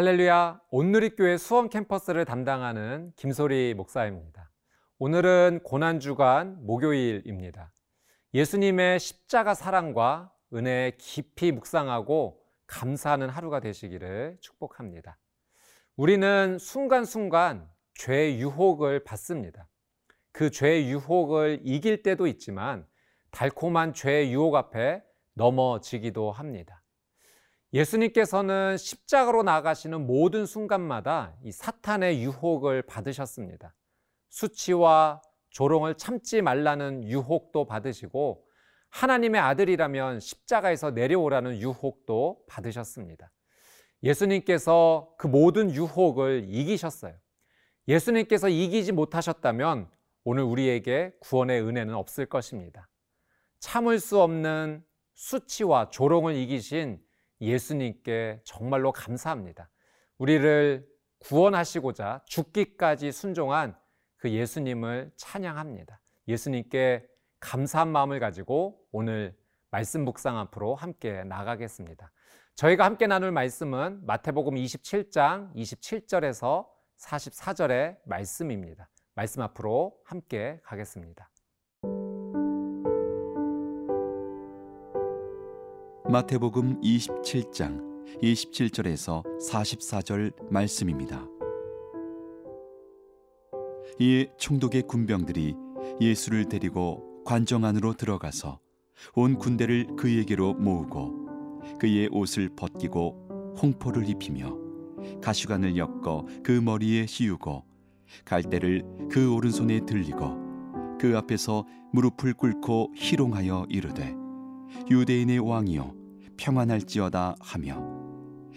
할렐루야, 온누리교회 수원 캠퍼스를 담당하는 김소리 목사입니다. 오늘은 고난주간 목요일입니다. 예수님의 십자가 사랑과 은혜 깊이 묵상하고 감사하는 하루가 되시기를 축복합니다. 우리는 순간순간 죄의 유혹을 받습니다. 그 죄의 유혹을 이길 때도 있지만 달콤한 죄의 유혹 앞에 넘어지기도 합니다. 예수님께서는 십자가로 나가시는 모든 순간마다 이 사탄의 유혹을 받으셨습니다. 수치와 조롱을 참지 말라는 유혹도 받으시고 하나님의 아들이라면 십자가에서 내려오라는 유혹도 받으셨습니다. 예수님께서 그 모든 유혹을 이기셨어요. 예수님께서 이기지 못하셨다면 오늘 우리에게 구원의 은혜는 없을 것입니다. 참을 수 없는 수치와 조롱을 이기신 예수님께 정말로 감사합니다. 우리를 구원하시고자 죽기까지 순종한 그 예수님을 찬양합니다. 예수님께 감사한 마음을 가지고 오늘 말씀 묵상 앞으로 함께 나가겠습니다. 저희가 함께 나눌 말씀은 마태복음 27장 27절에서 44절의 말씀입니다. 말씀 앞으로 함께 가겠습니다. 마태복음 27장 27절에서 44절 말씀입니다. 이에 총독의 군병들이 예수를 데리고 관정 안으로 들어가서 온 군대를 그에게로 모으고 그의 옷을 벗기고 홍포를 입히며 가시관을 엮어 그 머리에 씌우고 갈대를 그 오른손에 들리고 그 앞에서 무릎을 꿇고 희롱하여 이르되 유대인의 왕이여 평안할지어다 하며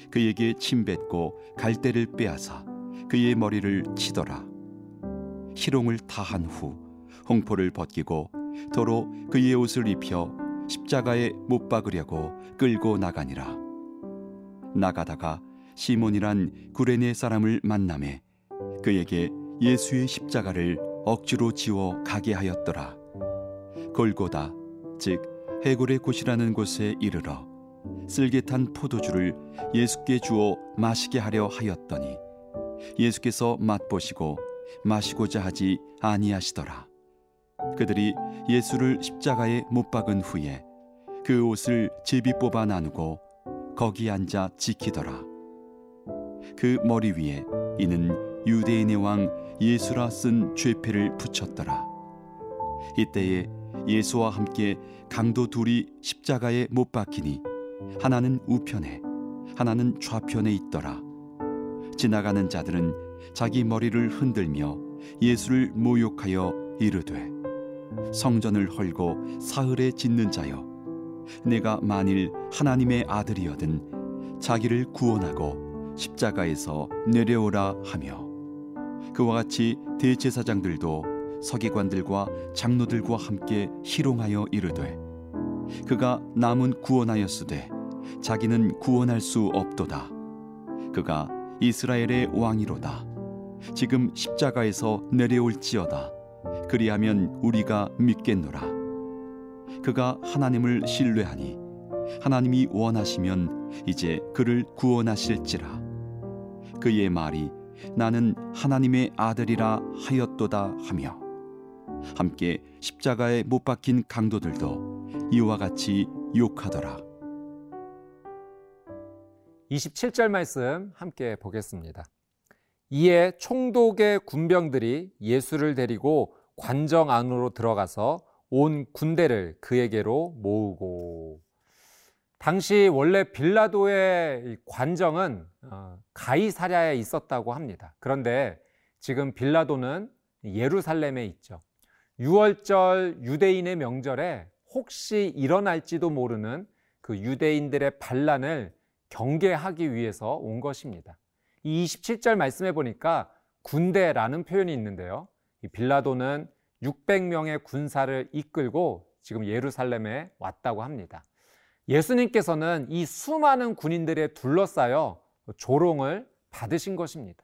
그에게 침 뱉고 갈대를 빼앗아 그의 머리를 치더라. 희롱을 다한 후 홍포를 벗기고 도로 그의 옷을 입혀 십자가에 못 박으려고 끌고 나가니라. 나가다가 시몬이란 구레네 사람을 만남에 그에게 예수의 십자가를 억지로 지워 가게 하였더라. 골고다 즉 해골의 곳이라는 곳에 이르러 쓸개탄 포도주를 예수께 주어 마시게 하려 하였더니 예수께서 맛보시고 마시고자 하지 아니하시더라. 그들이 예수를 십자가에 못 박은 후에 그 옷을 제비 뽑아 나누고 거기 앉아 지키더라. 그 머리 위에 이는 유대인의 왕 예수라 쓴 죄패를 붙였더라. 이때에 예수와 함께 강도 둘이 십자가에 못 박히니 하나는 우편에 하나는 좌편에 있더라. 지나가는 자들은 자기 머리를 흔들며 예수를 모욕하여 이르되 성전을 헐고 사흘에 짓는 자여 내가 만일 하나님의 아들이여든 자기를 구원하고 십자가에서 내려오라 하며 그와 같이 대제사장들도 서기관들과 장로들과 함께 희롱하여 이르되 그가 남은 구원하였으되 자기는 구원할 수 없도다. 그가 이스라엘의 왕이로다. 지금 십자가에서 내려올지어다. 그리하면 우리가 믿겠노라. 그가 하나님을 신뢰하니 하나님이 원하시면 이제 그를 구원하실지라. 그의 말이 나는 하나님의 아들이라 하였도다 하며 함께 십자가에 못 박힌 강도들도 이와 같이 욕하더라. 27절 말씀 함께 보겠습니다. 이에 총독의 군병들이 예수를 데리고 관정 안으로 들어가서 온 군대를 그에게로 모으고 당시 원래 빌라도의 관정은 어, 가이사랴에 있었다고 합니다. 그런데 지금 빌라도는 예루살렘에 있죠. 6월절 유대인의 명절에 혹시 일어날지도 모르는 그 유대인들의 반란을 경계하기 위해서 온 것입니다. 이 27절 말씀해 보니까 군대라는 표현이 있는데요. 이 빌라도는 600명의 군사를 이끌고 지금 예루살렘에 왔다고 합니다. 예수님께서는 이 수많은 군인들에 둘러싸여 조롱을 받으신 것입니다.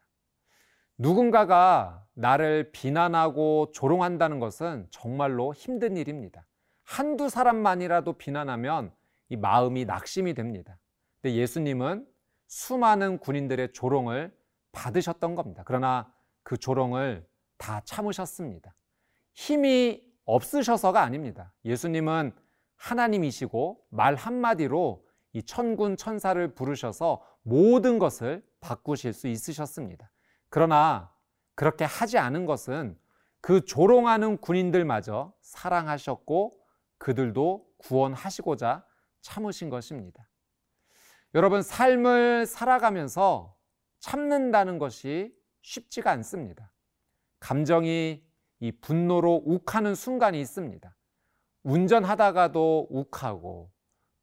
누군가가 나를 비난하고 조롱한다는 것은 정말로 힘든 일입니다. 한두 사람만이라도 비난하면 이 마음이 낙심이 됩니다. 근데 예수님은 수많은 군인들의 조롱을 받으셨던 겁니다. 그러나 그 조롱을 다 참으셨습니다. 힘이 없으셔서가 아닙니다. 예수님은 하나님이시고 말 한마디로 이 천군 천사를 부르셔서 모든 것을 바꾸실 수 있으셨습니다. 그러나 그렇게 하지 않은 것은 그 조롱하는 군인들마저 사랑하셨고 그들도 구원하시고자 참으신 것입니다. 여러분, 삶을 살아가면서 참는다는 것이 쉽지가 않습니다. 감정이 이 분노로 욱하는 순간이 있습니다. 운전하다가도 욱하고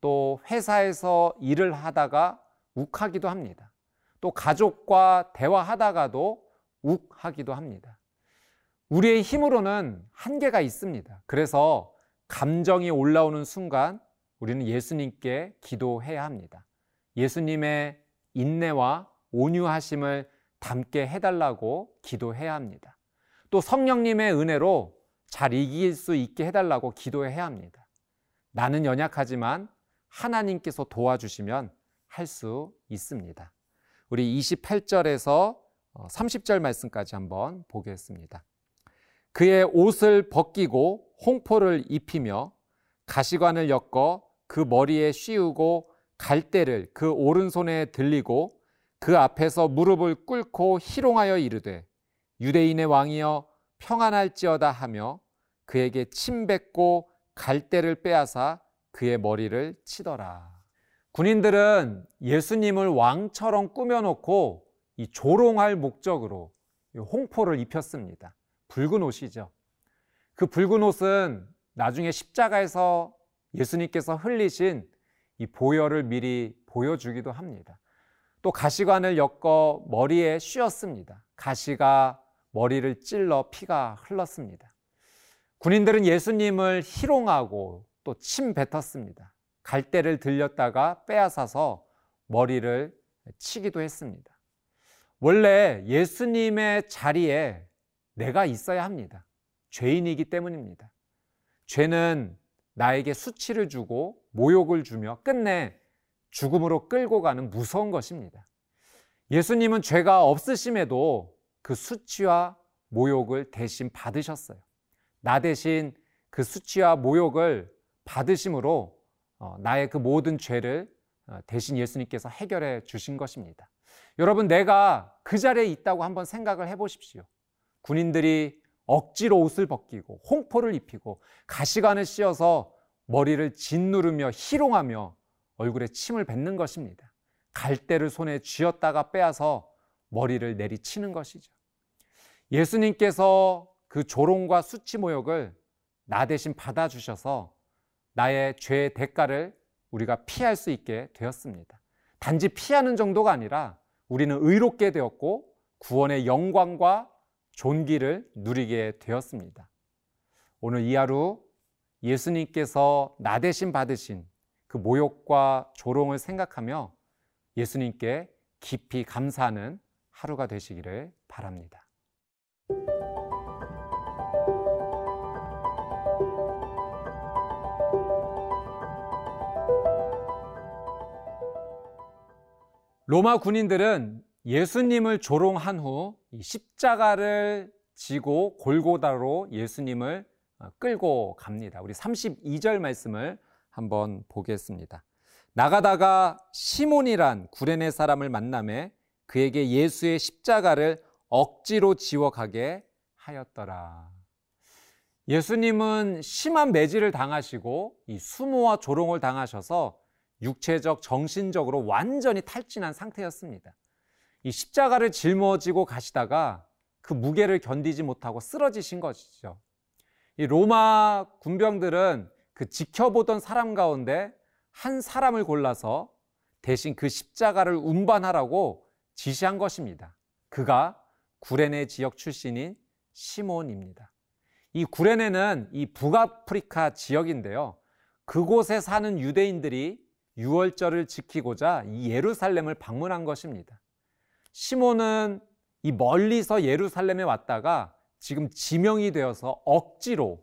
또 회사에서 일을 하다가 욱하기도 합니다. 또 가족과 대화하다가도 욱하기도 합니다. 우리의 힘으로는 한계가 있습니다. 그래서 감정이 올라오는 순간 우리는 예수님께 기도해야 합니다. 예수님의 인내와 온유하심을 담게 해달라고 기도해야 합니다. 또 성령님의 은혜로 잘 이길 수 있게 해달라고 기도해야 합니다. 나는 연약하지만 하나님께서 도와주시면 할 수 있습니다. 우리 28절에서 30절 어, 말씀까지 한번 보겠습니다. 그의 옷을 벗기고 홍포를 입히며 가시관을 엮어 그 머리에 씌우고 갈대를 그 오른손에 들리고 그 앞에서 무릎을 꿇고 희롱하여 이르되 유대인의 왕이여 평안할지어다 하며 그에게 침 뱉고 갈대를 빼앗아 그의 머리를 치더라. 군인들은 예수님을 왕처럼 꾸며놓고 이 조롱할 목적으로 홍포를 입혔습니다. 붉은 옷이죠. 그 붉은 옷은 나중에 십자가에서 예수님께서 흘리신 이 보혈을 미리 보여주기도 합니다. 또 가시관을 엮어 머리에 씌었습니다. 가시가 머리를 찔러 피가 흘렀습니다. 군인들은 예수님을 희롱하고 또 침 뱉었습니다. 갈대를 들렸다가 빼앗아서 머리를 치기도 했습니다. 원래 예수님의 자리에 내가 있어야 합니다. 죄인이기 때문입니다. 죄는 나에게 수치를 주고 모욕을 주며 끝내 죽음으로 끌고 가는 무서운 것입니다. 예수님은 죄가 없으심에도 그 수치와 모욕을 대신 받으셨어요. 나 대신 그 수치와 모욕을 받으심으로 어, 나의 그 모든 죄를 어, 대신 예수님께서 해결해 주신 것입니다. 여러분, 내가 그 자리에 있다고 한번 생각을 해 보십시오. 군인들이 억지로 옷을 벗기고 홍포를 입히고 가시관을 씌어서 머리를 짓누르며 희롱하며 얼굴에 침을 뱉는 것입니다. 갈대를 손에 쥐었다가 빼앗아 머리를 내리치는 것이죠. 예수님께서 그 조롱과 수치 모욕을 나 대신 받아주셔서 나의 죄의 대가를 우리가 피할 수 있게 되었습니다. 단지 피하는 정도가 아니라 우리는 의롭게 되었고 구원의 영광과 존귀를 누리게 되었습니다. 오늘 이 하루 예수님께서 나 대신 받으신 그 모욕과 조롱을 생각하며 예수님께 깊이 감사하는 하루가 되시기를 바랍니다. 로마 군인들은 예수님을 조롱한 후 십자가를 지고 골고다로 예수님을 어, 끌고 갑니다. 우리 32절 말씀을 한번 보겠습니다. 나가다가 시몬이란 구레네 사람을 만남에 그에게 예수의 십자가를 억지로 지워 가게 하였더라. 예수님은 심한 매질을 당하시고 이 수모와 조롱을 당하셔서 육체적, 정신적으로 완전히 탈진한 상태였습니다. 이 십자가를 짊어지고 가시다가 그 무게를 견디지 못하고 쓰러지신 것이죠. 이 로마 군병들은 그 지켜보던 사람 가운데 한 사람을 골라서 대신 그 십자가를 운반하라고 지시한 것입니다. 그가 구레네 지역 출신인 시몬입니다. 이 구레네는 이 북아프리카 지역인데요. 그곳에 사는 유대인들이 유월절을 지키고자 이 예루살렘을 방문한 것입니다. 시몬은 이 멀리서 예루살렘에 왔다가 지금 지명이 되어서 억지로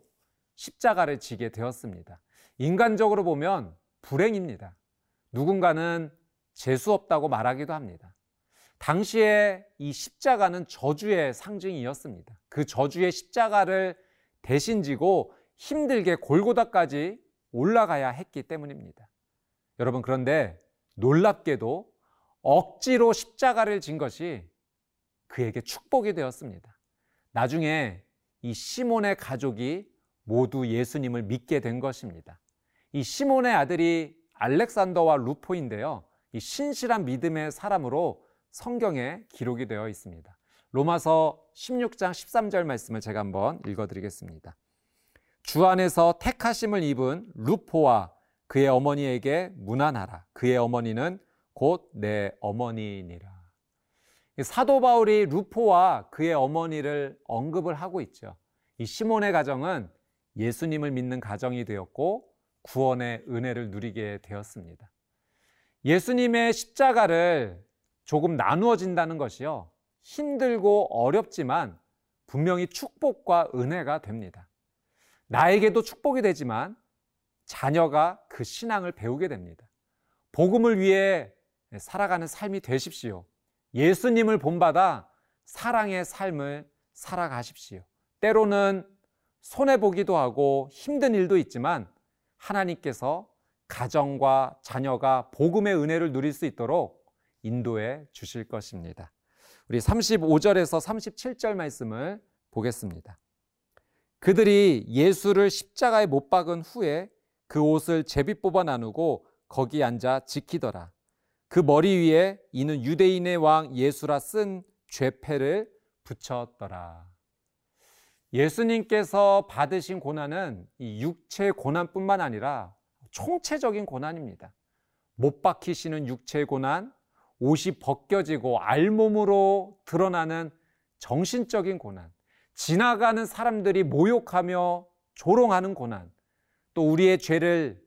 십자가를 지게 되었습니다. 인간적으로 보면 불행입니다. 누군가는 재수 없다고 말하기도 합니다. 당시에 이 십자가는 저주의 상징이었습니다. 그 저주의 십자가를 대신 지고 힘들게 골고다까지 올라가야 했기 때문입니다. 여러분, 그런데 놀랍게도 억지로 십자가를 진 것이 그에게 축복이 되었습니다. 나중에 이 시몬의 가족이 모두 예수님을 믿게 된 것입니다. 이 시몬의 아들이 알렉산더와 루포인데요. 이 신실한 믿음의 사람으로 성경에 기록이 되어 있습니다. 로마서 16장 13절 말씀을 제가 한번 읽어 드리겠습니다. 주 안에서 택하심을 입은 루포와 그의 어머니에게 문안하라. 그의 어머니는 곧 내 어머니니라. 사도 바울이 루포와 그의 어머니를 언급을 하고 있죠. 이 시몬의 가정은 예수님을 믿는 가정이 되었고 구원의 은혜를 누리게 되었습니다. 예수님의 십자가를 조금 나누어진다는 것이요. 힘들고 어렵지만 분명히 축복과 은혜가 됩니다. 나에게도 축복이 되지만 자녀가 그 신앙을 배우게 됩니다. 복음을 위해 살아가는 삶이 되십시오. 예수님을 본받아 사랑의 삶을 살아가십시오. 때로는 손해보기도 하고 힘든 일도 있지만 하나님께서 가정과 자녀가 복음의 은혜를 누릴 수 있도록 인도해 주실 것입니다. 우리 35절에서 37절 말씀을 보겠습니다. 그들이 예수를 십자가에 못 박은 후에 그 옷을 제비 뽑아 나누고 거기 앉아 지키더라. 그 머리 위에 이는 유대인의 왕 예수라 쓴 죄패를 붙였더라. 예수님께서 받으신 고난은 이 육체 고난뿐만 아니라 총체적인 고난입니다. 못 박히시는 육체 고난, 옷이 벗겨지고 알몸으로 드러나는 정신적인 고난, 지나가는 사람들이 모욕하며 조롱하는 고난, 또 우리의 죄를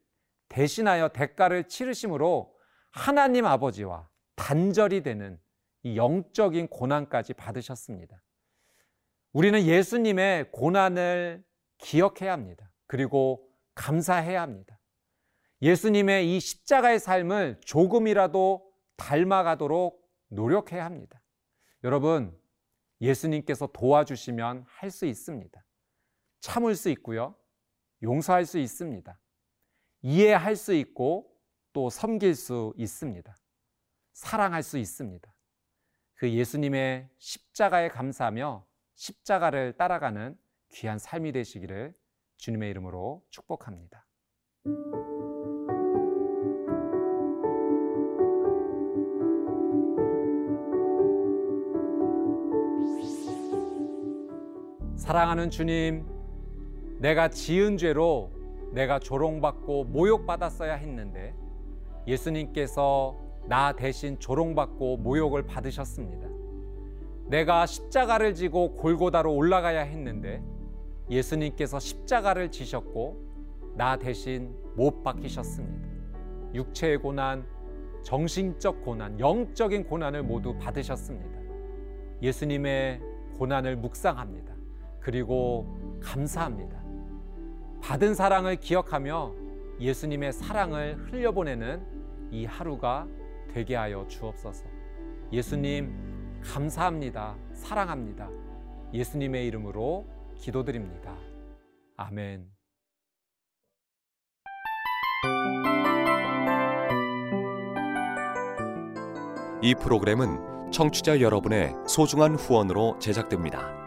대신하여 대가를 치르심으로 하나님 아버지와 단절이 되는 이 영적인 고난까지 받으셨습니다. 우리는 예수님의 고난을 기억해야 합니다. 그리고 감사해야 합니다. 예수님의 이 십자가의 삶을 조금이라도 닮아가도록 노력해야 합니다. 여러분, 예수님께서 도와주시면 할 수 있습니다. 참을 수 있고요. 용서할 수 있습니다. 이해할 수 있고 또 섬길 수 있습니다. 사랑할 수 있습니다. 그 예수님의 십자가에 감사하며 십자가를 따라가는 귀한 삶이 되시기를 주님의 이름으로 축복합니다. 사랑하는 주님, 내가 지은 죄로 내가 조롱받고 모욕받았어야 했는데 예수님께서 나 대신 조롱받고 모욕을 받으셨습니다. 내가 십자가를 지고 골고다로 올라가야 했는데 예수님께서 십자가를 지셨고 나 대신 못 박히셨습니다. 육체의 고난, 정신적 고난, 영적인 고난을 모두 받으셨습니다. 예수님의 고난을 묵상합니다. 그리고 감사합니다. 받은 사랑을 기억하며 예수님의 사랑을 흘려보내는 이 하루가 되게 하여 주옵소서. 예수님, 감사합니다. 사랑합니다. 예수님의 이름으로 기도드립니다. 아멘. 이 프로그램은 청취자 여러분의 소중한 후원으로 제작됩니다.